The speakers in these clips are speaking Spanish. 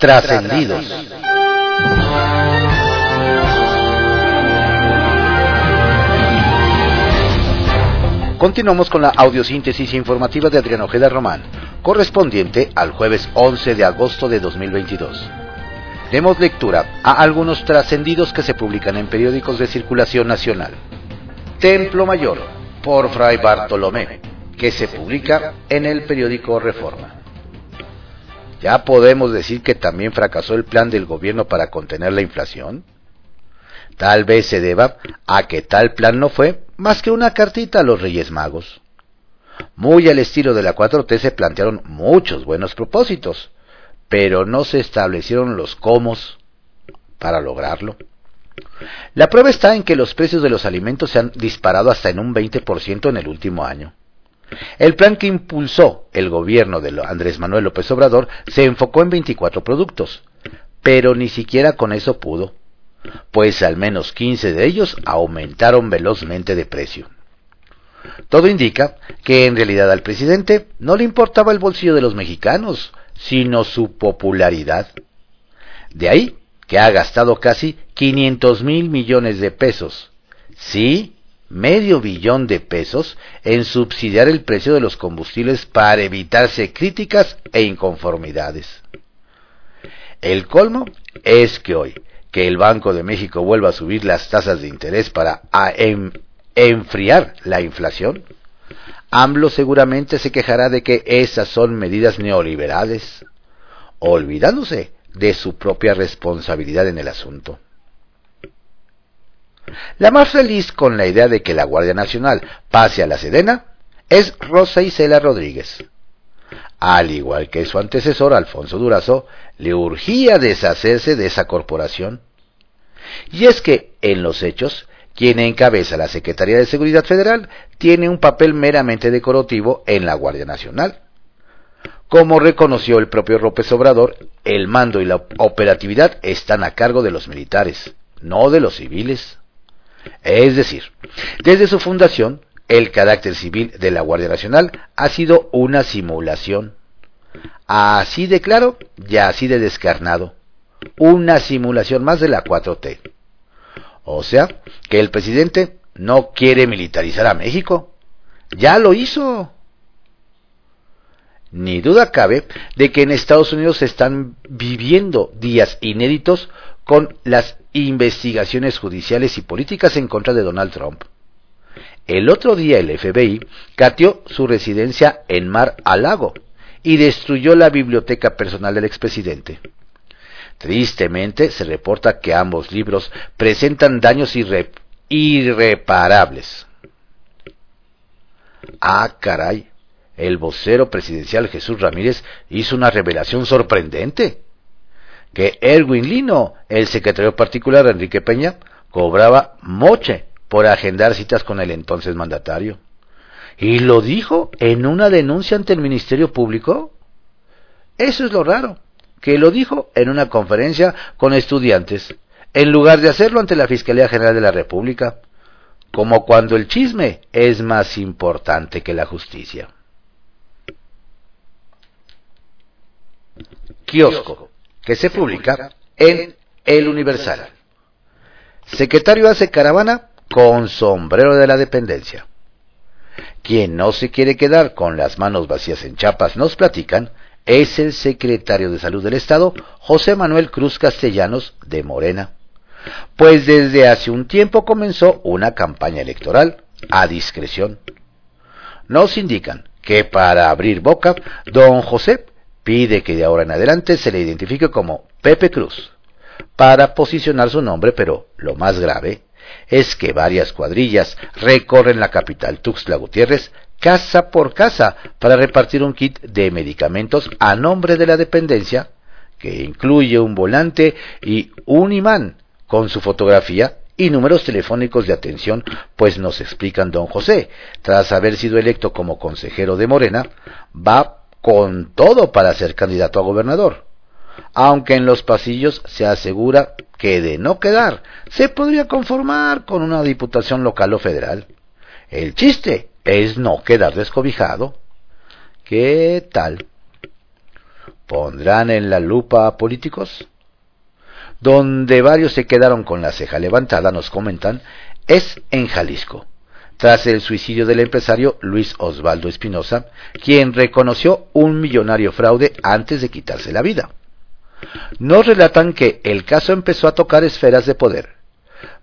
Trascendidos. Continuamos con la audiosíntesis informativa de Adrián Ojeda Román, correspondiente al jueves 11 de agosto de 2022. Demos lectura a algunos trascendidos que se publican en periódicos de circulación nacional. Templo Mayor, por Fray Bartolomé, que se publica en el periódico Reforma. ¿Ya podemos decir que también fracasó el plan del gobierno para contener la inflación? Tal vez se deba a que tal plan no fue más que una cartita a los Reyes Magos. Muy al estilo de la 4T se plantearon muchos buenos propósitos, pero no se establecieron los cómo para lograrlo. La prueba está en que los precios de los alimentos se han disparado hasta en un 20% en el último año. El plan que impulsó el gobierno de Andrés Manuel López Obrador se enfocó en 24 productos, pero ni siquiera con eso pudo pues al menos 15 de ellos aumentaron velozmente de precio. Todo indica que en realidad al presidente no le importaba el bolsillo de los mexicanos, sino su popularidad. De ahí que ha gastado casi 500 mil millones de pesos, sí, medio billón de pesos, en subsidiar el precio de los combustibles para evitarse críticas e inconformidades. El colmo es que hoy, que el Banco de México vuelva a subir las tasas de interés para enfriar la inflación? AMLO seguramente se quejará de que esas son medidas neoliberales, olvidándose de su propia responsabilidad en el asunto. La más feliz con la idea de que la Guardia Nacional pase a la Sedena es Rosa Isela Rodríguez, al igual que su antecesor Alfonso Durazo, le urgía deshacerse de esa corporación. Y es que, en los hechos, quien encabeza la Secretaría de Seguridad Federal tiene un papel meramente decorativo en la Guardia Nacional. Como reconoció el propio López Obrador, el mando y la operatividad están a cargo de los militares, no de los civiles. Es decir, desde su fundación, el carácter civil de la Guardia Nacional ha sido una simulación. Así de claro y así de descarnado. Una simulación más de la 4T. O sea, que el presidente no quiere militarizar a México. Ya lo hizo. Ni duda cabe de que en Estados Unidos se están viviendo días inéditos con las investigaciones judiciales y políticas en contra de Donald Trump. El otro día el FBI cateó su residencia en Mar a Lago y destruyó la biblioteca personal del expresidente. Tristemente se reporta que ambos libros presentan daños irreparables. Ah, caray. El vocero presidencial Jesús Ramírez hizo una revelación sorprendente. Que Erwin Lino, el secretario particular de Enrique Peña, cobraba moche por agendar citas con el entonces mandatario. Y lo dijo en una denuncia ante el Ministerio Público. Eso es lo raro, que lo dijo en una conferencia con estudiantes, en lugar de hacerlo ante la Fiscalía General de la República, como cuando el chisme es más importante que la justicia. Kiosco, que se publica en El Universal. Secretario hace caravana con sombrero de la dependencia. Quien no se quiere quedar con las manos vacías en chapas, nos platican, es el secretario de Salud del Estado, José Manuel Cruz Castellanos de Morena. Pues desde hace un tiempo comenzó una campaña electoral a discreción. Nos indican que para abrir boca, don José pide que de ahora en adelante se le identifique como Pepe Cruz, para posicionar su nombre, pero lo más grave es que varias cuadrillas recorren la capital Tuxtla Gutiérrez casa por casa para repartir un kit de medicamentos a nombre de la dependencia que incluye un volante y un imán con su fotografía y números telefónicos de atención, pues nos explican don José, tras haber sido electo como consejero de Morena, va con todo para ser candidato a gobernador aunque en los pasillos se asegura que de no quedar se podría conformar con una diputación local o federal. El chiste es no quedar descobijado. ¿Qué tal? ¿Pondrán en la lupa a políticos? Donde varios se quedaron con la ceja levantada, nos comentan, es en Jalisco, tras el suicidio del empresario Luis Osvaldo Espinosa, quien reconoció un millonario fraude antes de quitarse la vida. Nos relatan que el caso empezó a tocar esferas de poder,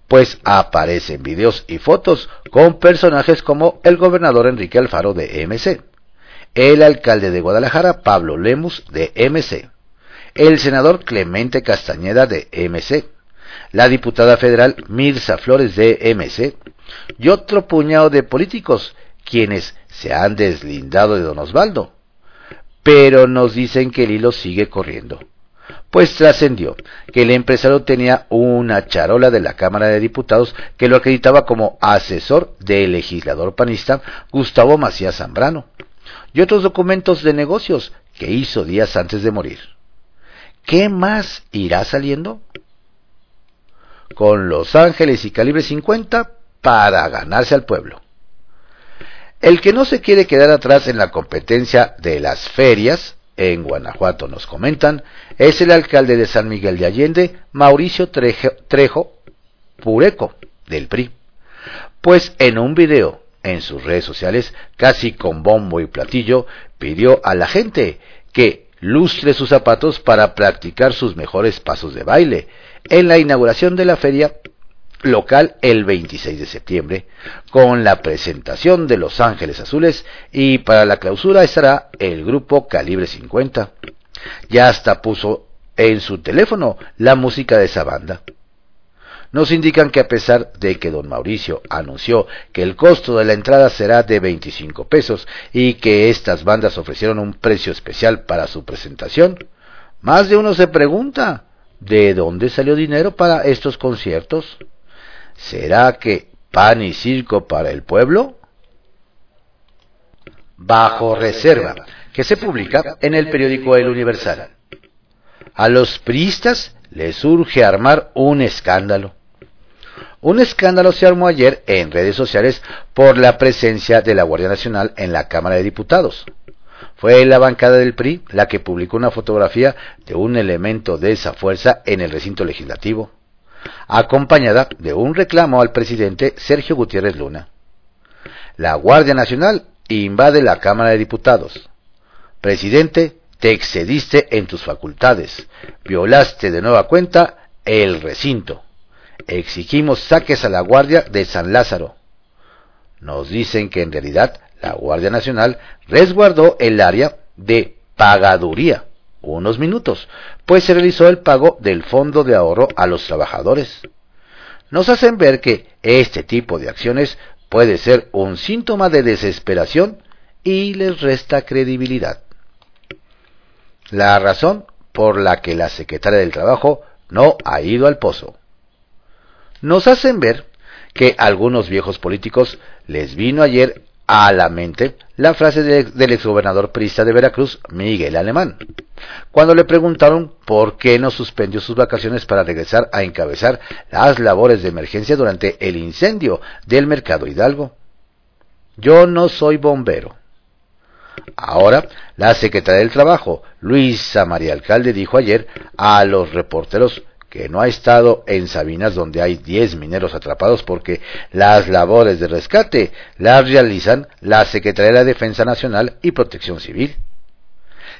pues aparecen videos y fotos con personajes como el gobernador Enrique Alfaro de MC, el alcalde de Guadalajara Pablo Lemus de MC, el senador Clemente Castañeda de MC, la diputada federal Mirza Flores de MC y otro puñado de políticos quienes se han deslindado de don Osvaldo. Pero nos dicen que el hilo sigue corriendo pues trascendió que el empresario tenía una charola de la Cámara de Diputados que lo acreditaba como asesor del legislador panista Gustavo Macías Zambrano y otros documentos de negocios que hizo días antes de morir. ¿Qué más irá saliendo? Con Los Ángeles y Calibre 50 para ganarse al pueblo. El que no se quiere quedar atrás en la competencia de las ferias en Guanajuato, nos comentan, es el alcalde de San Miguel de Allende, Mauricio Trejo, Pureco, del PRI. Pues en un video en sus redes sociales, casi con bombo y platillo, pidió a la gente que lustre sus zapatos para practicar sus mejores pasos de baile en la inauguración de la feria local el 26 de septiembre, con la presentación de Los Ángeles Azules y para la clausura estará el grupo Calibre 50. Ya hasta puso en su teléfono la música de esa banda. Nos indican que a pesar de que don Mauricio anunció que el costo de la entrada será de 25 pesos y que estas bandas ofrecieron un precio especial para su presentación, más de uno se pregunta, ¿de dónde salió dinero para estos conciertos? ¿Será que pan y circo para el pueblo? Bajo reserva, que se publica en el periódico El Universal. A los priistas les urge armar un escándalo. Un escándalo se armó ayer en redes sociales por la presencia de la Guardia Nacional en la Cámara de Diputados. Fue la bancada del PRI la que publicó una fotografía de un elemento de esa fuerza en el recinto legislativo acompañada de un reclamo al presidente Sergio Gutiérrez Luna. La Guardia Nacional invade la Cámara de Diputados. Presidente, te excediste en tus facultades, violaste de nueva cuenta el recinto. Exigimos saques a la Guardia de San Lázaro. Nos dicen que en realidad la Guardia Nacional resguardó el área de pagaduría unos minutos, pues se realizó el pago del fondo de ahorro a los trabajadores. Nos hacen ver que este tipo de acciones puede ser un síntoma de desesperación y les resta credibilidad. La razón por la que la secretaria del Trabajo no ha ido al pozo. Nos hacen ver que algunos viejos políticos les vino ayer a la mente la frase del exgobernador prista de Veracruz, Miguel Alemán, cuando le preguntaron por qué no suspendió sus vacaciones para regresar a encabezar las labores de emergencia durante el incendio del mercado Hidalgo. Yo no soy bombero. Ahora, la secretaria del Trabajo, Luisa María Alcalde, dijo ayer a los reporteros que no ha estado en Sabinas donde hay 10 mineros atrapados porque las labores de rescate las realizan la Secretaría de Defensa Nacional y Protección Civil.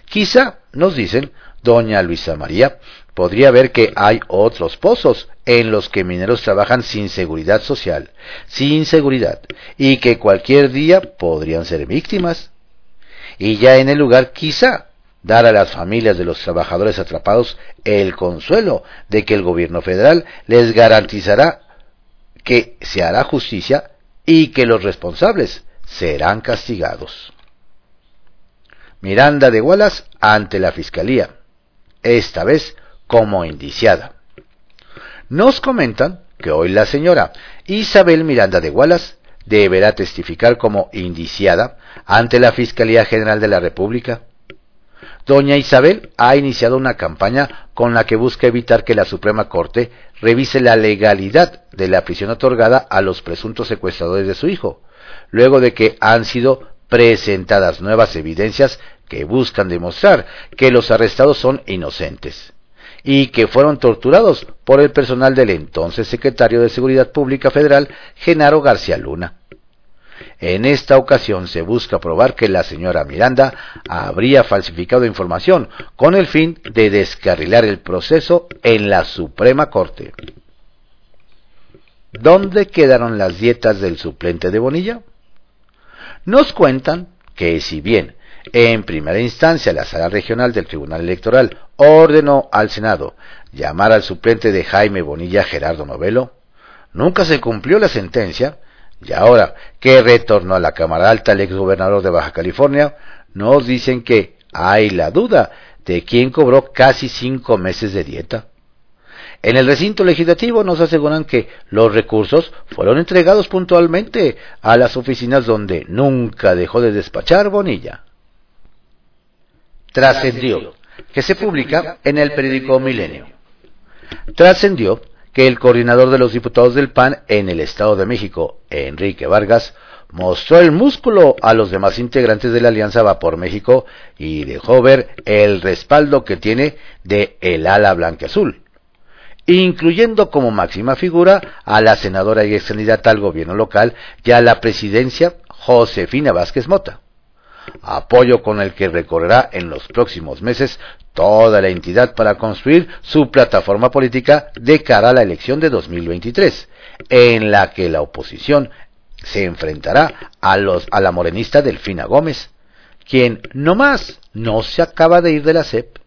Quizá, nos dicen, doña Luisa María, podría ver que hay otros pozos en los que mineros trabajan sin seguridad social, sin seguridad, y que cualquier día podrían ser víctimas. Y ya en el lugar quizá dar a las familias de los trabajadores atrapados el consuelo de que el gobierno federal les garantizará que se hará justicia y que los responsables serán castigados. Miranda de Wallace ante la Fiscalía, esta vez como indiciada. Nos comentan que hoy la señora Isabel Miranda de Wallace deberá testificar como indiciada ante la Fiscalía General de la República Doña Isabel ha iniciado una campaña con la que busca evitar que la Suprema Corte revise la legalidad de la prisión otorgada a los presuntos secuestradores de su hijo, luego de que han sido presentadas nuevas evidencias que buscan demostrar que los arrestados son inocentes y que fueron torturados por el personal del entonces secretario de Seguridad Pública Federal, Genaro García Luna. En esta ocasión se busca probar que la señora Miranda habría falsificado información con el fin de descarrilar el proceso en la Suprema Corte. ¿Dónde quedaron las dietas del suplente de Bonilla? Nos cuentan que si bien en primera instancia la sala regional del Tribunal Electoral ordenó al Senado llamar al suplente de Jaime Bonilla Gerardo Novelo, nunca se cumplió la sentencia y ahora que retornó a la Cámara Alta el exgobernador de Baja California, nos dicen que hay la duda de quién cobró casi cinco meses de dieta. En el recinto legislativo nos aseguran que los recursos fueron entregados puntualmente a las oficinas donde nunca dejó de despachar Bonilla. Trascendió que se publica en el periódico Milenio. Trascendió que el coordinador de los diputados del PAN en el Estado de México, Enrique Vargas, mostró el músculo a los demás integrantes de la Alianza Va por México y dejó ver el respaldo que tiene de el ala blanqueazul, incluyendo como máxima figura a la senadora y ex candidata al gobierno local y a la presidencia Josefina Vázquez Mota apoyo con el que recorrerá en los próximos meses toda la entidad para construir su plataforma política de cara a la elección de 2023, en la que la oposición se enfrentará a, los, a la morenista Delfina Gómez, quien no más no se acaba de ir de la CEP.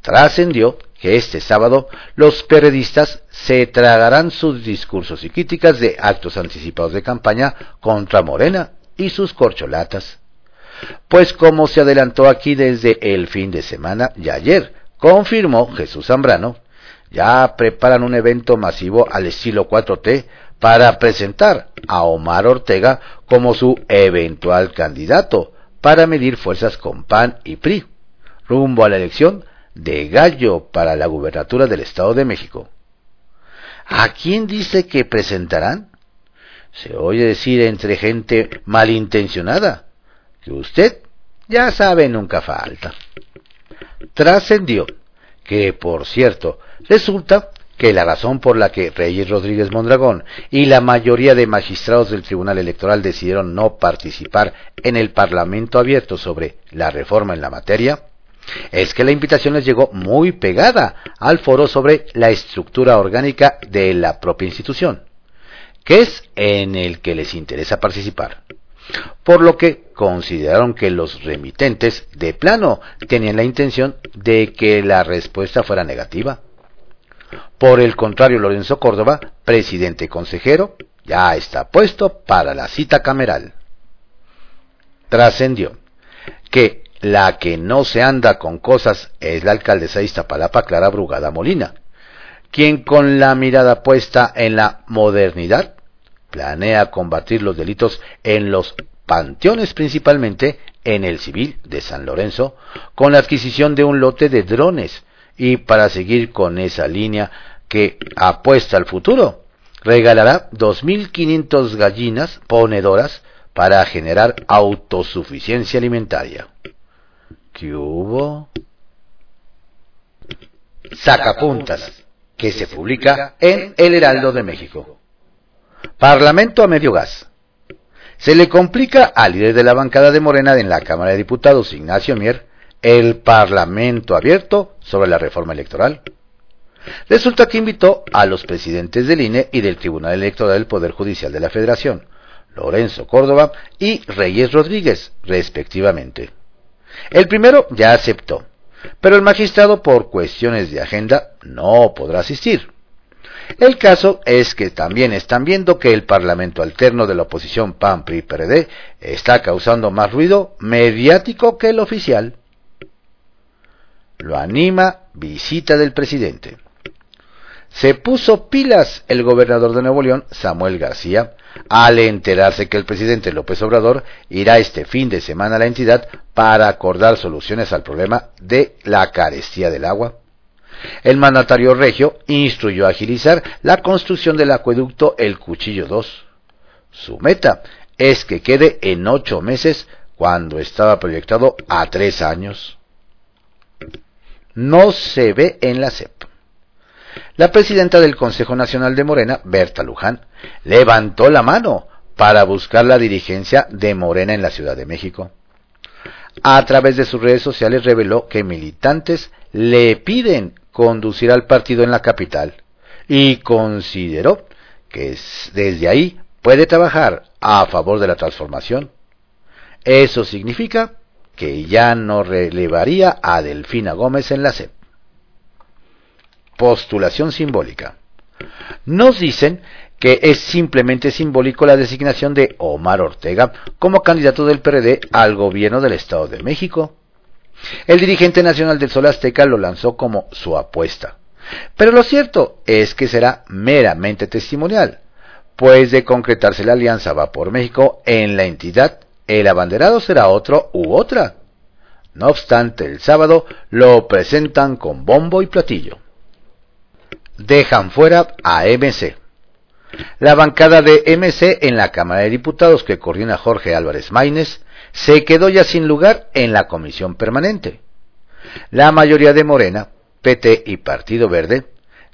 Trascendió que este sábado los periodistas se tragarán sus discursos y críticas de actos anticipados de campaña contra Morena y sus corcholatas. Pues como se adelantó aquí desde el fin de semana y ayer, confirmó Jesús Zambrano, ya preparan un evento masivo al estilo 4T para presentar a Omar Ortega como su eventual candidato para medir fuerzas con PAN y PRI, rumbo a la elección de Gallo para la gubernatura del Estado de México. ¿A quién dice que presentarán? Se oye decir entre gente malintencionada que usted ya sabe nunca falta. Trascendió que, por cierto, resulta que la razón por la que Reyes Rodríguez Mondragón y la mayoría de magistrados del Tribunal Electoral decidieron no participar en el Parlamento abierto sobre la reforma en la materia es que la invitación les llegó muy pegada al foro sobre la estructura orgánica de la propia institución que es en el que les interesa participar. Por lo que consideraron que los remitentes de plano tenían la intención de que la respuesta fuera negativa. Por el contrario, Lorenzo Córdoba, presidente consejero, ya está puesto para la cita cameral. Trascendió que la que no se anda con cosas es la alcaldesa de Iztapalapa, Clara Brugada Molina, quien con la mirada puesta en la modernidad planea combatir los delitos en los panteones principalmente en el civil de San Lorenzo con la adquisición de un lote de drones y para seguir con esa línea que apuesta al futuro regalará 2.500 gallinas ponedoras para generar autosuficiencia alimentaria. ¿Qué hubo? Sacapuntas que se publica en El Heraldo de México. Parlamento a medio gas. Se le complica al líder de la bancada de Morena en la Cámara de Diputados, Ignacio Mier, el Parlamento abierto sobre la reforma electoral. Resulta que invitó a los presidentes del INE y del Tribunal Electoral del Poder Judicial de la Federación, Lorenzo Córdoba y Reyes Rodríguez, respectivamente. El primero ya aceptó, pero el magistrado por cuestiones de agenda no podrá asistir. El caso es que también están viendo que el parlamento alterno de la oposición PAN PRI está causando más ruido mediático que el oficial. Lo anima visita del presidente. Se puso pilas el gobernador de Nuevo León, Samuel García, al enterarse que el presidente López Obrador irá este fin de semana a la entidad para acordar soluciones al problema de la carestía del agua. El mandatario regio instruyó a agilizar la construcción del acueducto El Cuchillo II. Su meta es que quede en ocho meses cuando estaba proyectado a tres años. No se ve en la CEP. La presidenta del Consejo Nacional de Morena, Berta Luján, levantó la mano para buscar la dirigencia de Morena en la Ciudad de México. A través de sus redes sociales reveló que militantes le piden conducir al partido en la capital y consideró que desde ahí puede trabajar a favor de la transformación. Eso significa que ya no relevaría a Delfina Gómez en la CEP. Postulación simbólica. Nos dicen que es simplemente simbólico la designación de Omar Ortega como candidato del PRD al gobierno del Estado de México. El dirigente nacional del Sol Azteca lo lanzó como su apuesta. Pero lo cierto es que será meramente testimonial, pues de concretarse la alianza va por México en la entidad, el abanderado será otro u otra. No obstante, el sábado lo presentan con bombo y platillo. Dejan fuera a MC. La bancada de MC en la Cámara de Diputados que coordina Jorge Álvarez Maínez se quedó ya sin lugar en la comisión permanente. La mayoría de Morena, PT y Partido Verde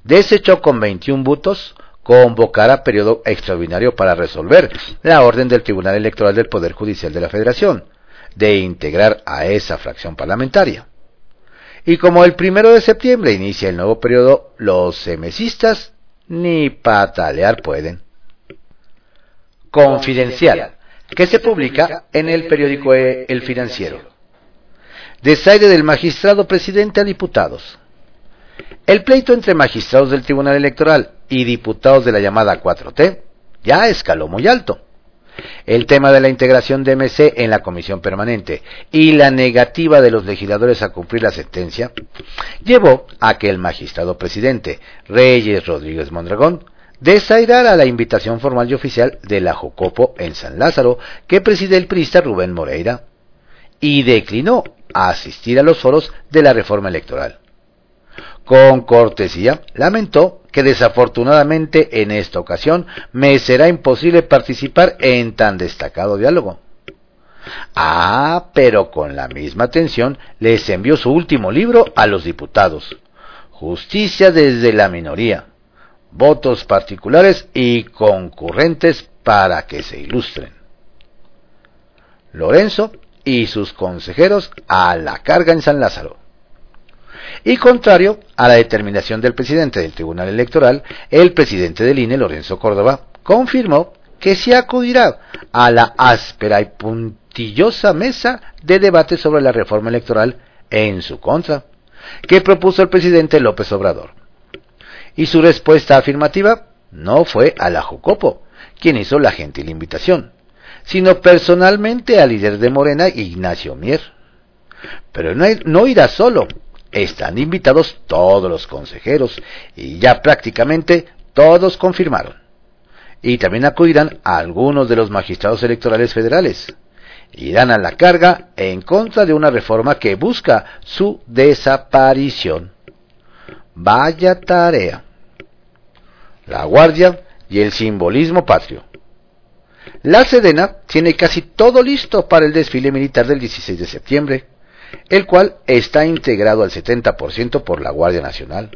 desechó con 21 votos convocar a periodo extraordinario para resolver la orden del Tribunal Electoral del Poder Judicial de la Federación de integrar a esa fracción parlamentaria. Y como el primero de septiembre inicia el nuevo periodo, los semesistas ni patalear pueden. Confidencial, que se publica en el periódico El Financiero. Desaire del magistrado presidente a diputados. El pleito entre magistrados del Tribunal Electoral y diputados de la llamada 4T ya escaló muy alto. El tema de la integración de MC en la comisión permanente y la negativa de los legisladores a cumplir la sentencia llevó a que el magistrado presidente Reyes Rodríguez Mondragón desairara la invitación formal y oficial de la Jocopo en San Lázaro que preside el priista Rubén Moreira y declinó asistir a los foros de la reforma electoral. Con cortesía, lamentó que desafortunadamente en esta ocasión me será imposible participar en tan destacado diálogo. Ah, pero con la misma atención les envió su último libro a los diputados. Justicia desde la minoría. Votos particulares y concurrentes para que se ilustren. Lorenzo y sus consejeros a la carga en San Lázaro. Y contrario a la determinación del presidente del Tribunal Electoral, el presidente del INE, Lorenzo Córdoba, confirmó que se acudirá a la áspera y puntillosa mesa de debate sobre la reforma electoral en su contra, que propuso el presidente López Obrador. Y su respuesta afirmativa no fue a la Jucopo, quien hizo la gentil invitación, sino personalmente al líder de Morena, Ignacio Mier. Pero no, no irá solo, están invitados todos los consejeros y ya prácticamente todos confirmaron. Y también acudirán algunos de los magistrados electorales federales. Irán a la carga en contra de una reforma que busca su desaparición. Vaya tarea. La Guardia y el simbolismo patrio. La Sedena tiene casi todo listo para el desfile militar del 16 de septiembre el cual está integrado al 70% por la Guardia Nacional.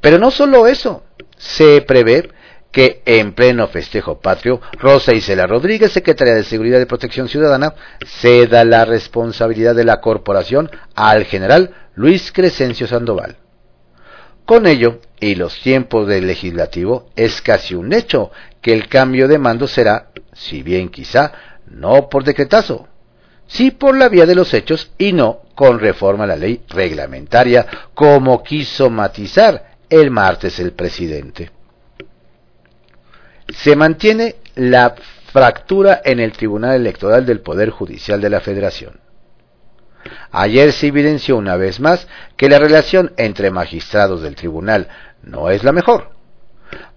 Pero no solo eso, se prevé que en pleno festejo patrio, Rosa Isela Rodríguez, secretaria de Seguridad y Protección Ciudadana, ceda la responsabilidad de la corporación al general Luis Crescencio Sandoval. Con ello, y los tiempos del legislativo, es casi un hecho que el cambio de mando será, si bien quizá, no por decretazo, sí por la vía de los hechos y no con reforma a la ley reglamentaria, como quiso matizar el martes el presidente. Se mantiene la fractura en el Tribunal Electoral del Poder Judicial de la Federación. Ayer se evidenció una vez más que la relación entre magistrados del tribunal no es la mejor.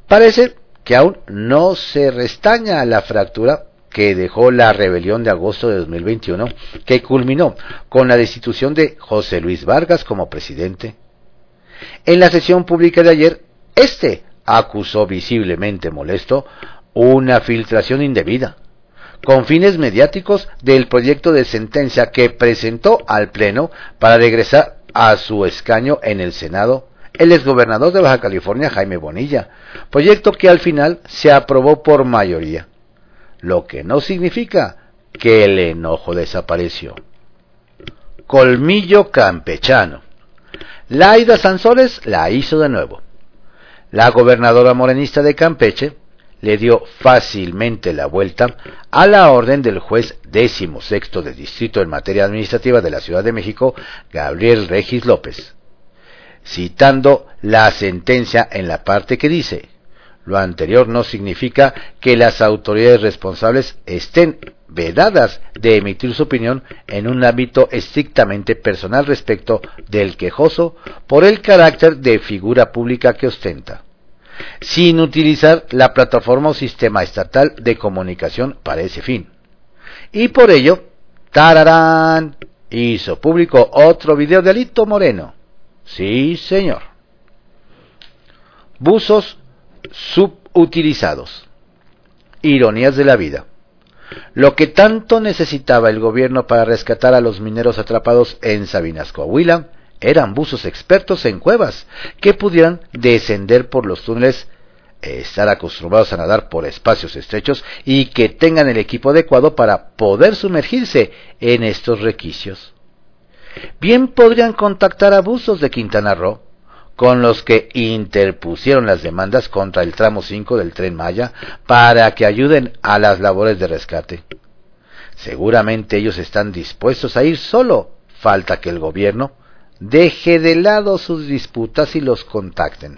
Parece que aún no se restaña la fractura que dejó la rebelión de agosto de 2021, que culminó con la destitución de José Luis Vargas como presidente. En la sesión pública de ayer, este acusó visiblemente molesto una filtración indebida, con fines mediáticos del proyecto de sentencia que presentó al Pleno para regresar a su escaño en el Senado el exgobernador de Baja California, Jaime Bonilla, proyecto que al final se aprobó por mayoría, lo que no significa que el enojo desapareció. Colmillo campechano. Laida Sanzoles la hizo de nuevo. La gobernadora morenista de Campeche le dio fácilmente la vuelta a la orden del juez décimo sexto de distrito en materia administrativa de la Ciudad de México, Gabriel Regis López, citando la sentencia en la parte que dice, lo anterior no significa que las autoridades responsables estén vedadas de emitir su opinión en un ámbito estrictamente personal respecto del quejoso por el carácter de figura pública que ostenta sin utilizar la plataforma o sistema estatal de comunicación para ese fin. Y por ello, tararán, hizo público otro video de Alito Moreno. Sí, señor. Buzos subutilizados. Ironías de la vida. Lo que tanto necesitaba el gobierno para rescatar a los mineros atrapados en Sabinas, Coahuila, eran buzos expertos en cuevas que pudieran descender por los túneles, estar acostumbrados a nadar por espacios estrechos y que tengan el equipo adecuado para poder sumergirse en estos requisitos. Bien podrían contactar a buzos de Quintana Roo, con los que interpusieron las demandas contra el tramo 5 del tren Maya para que ayuden a las labores de rescate. Seguramente ellos están dispuestos a ir solo, falta que el gobierno deje de lado sus disputas y los contacten.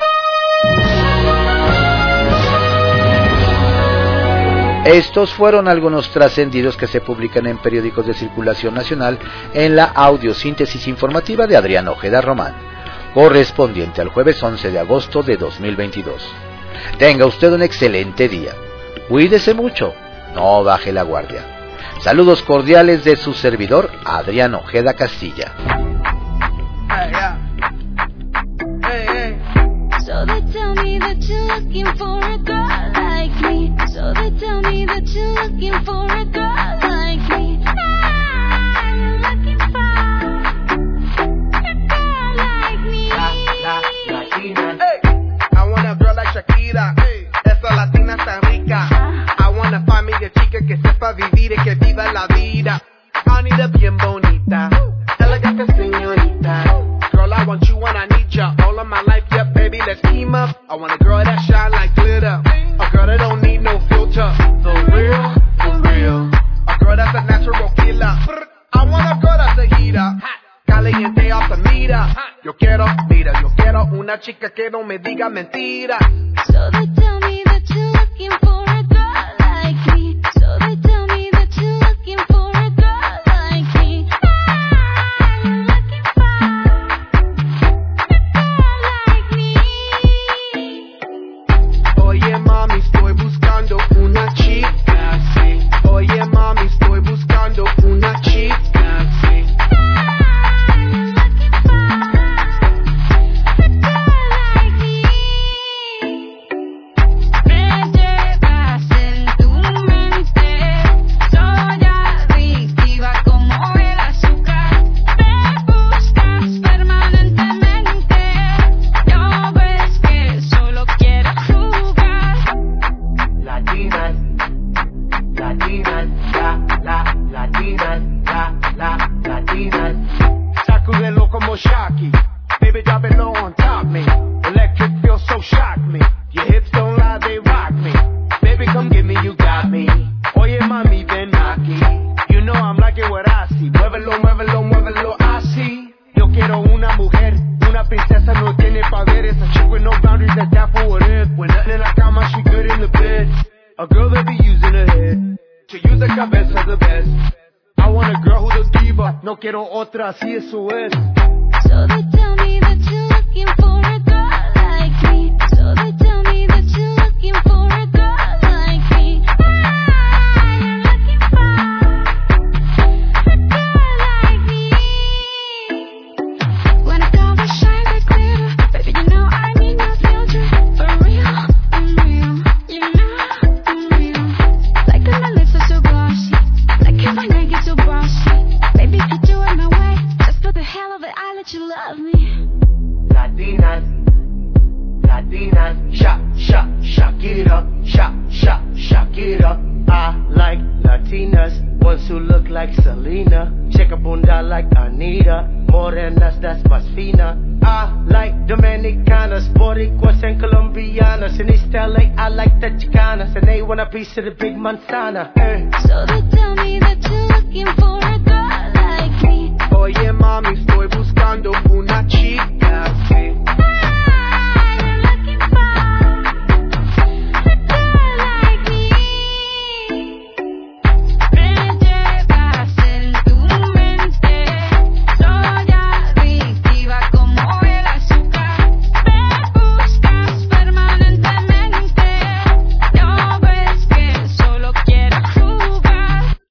Estos fueron algunos trascendidos que se publican en periódicos de circulación nacional en la audiosíntesis informativa de Adrián Ojeda Román, correspondiente al jueves 11 de agosto de 2022. Tenga usted un excelente día. Cuídese mucho. No baje la guardia. Saludos cordiales de su servidor Adrián Ojeda Castilla. Shakira. Hey, esa latina tan rica. I wanna find me a chica que sepa vivir y que viva la vida. I need a bien bonita, chica que no me diga mentira. Use the cabeza the best. I want a girl who's a diva. No quiero otra, así eso es. So they tell me that you're looking for a Latinas, ones who look like Selena, check a bunda like Anita, morenas that's más fina. I like Dominicanas, Boricuas and Colombianas, in East LA I like the Chicanas, and they want a piece of the big manzana. Uh. So they tell me that you're looking for a girl like me. Oye mami, estoy buscando una chica.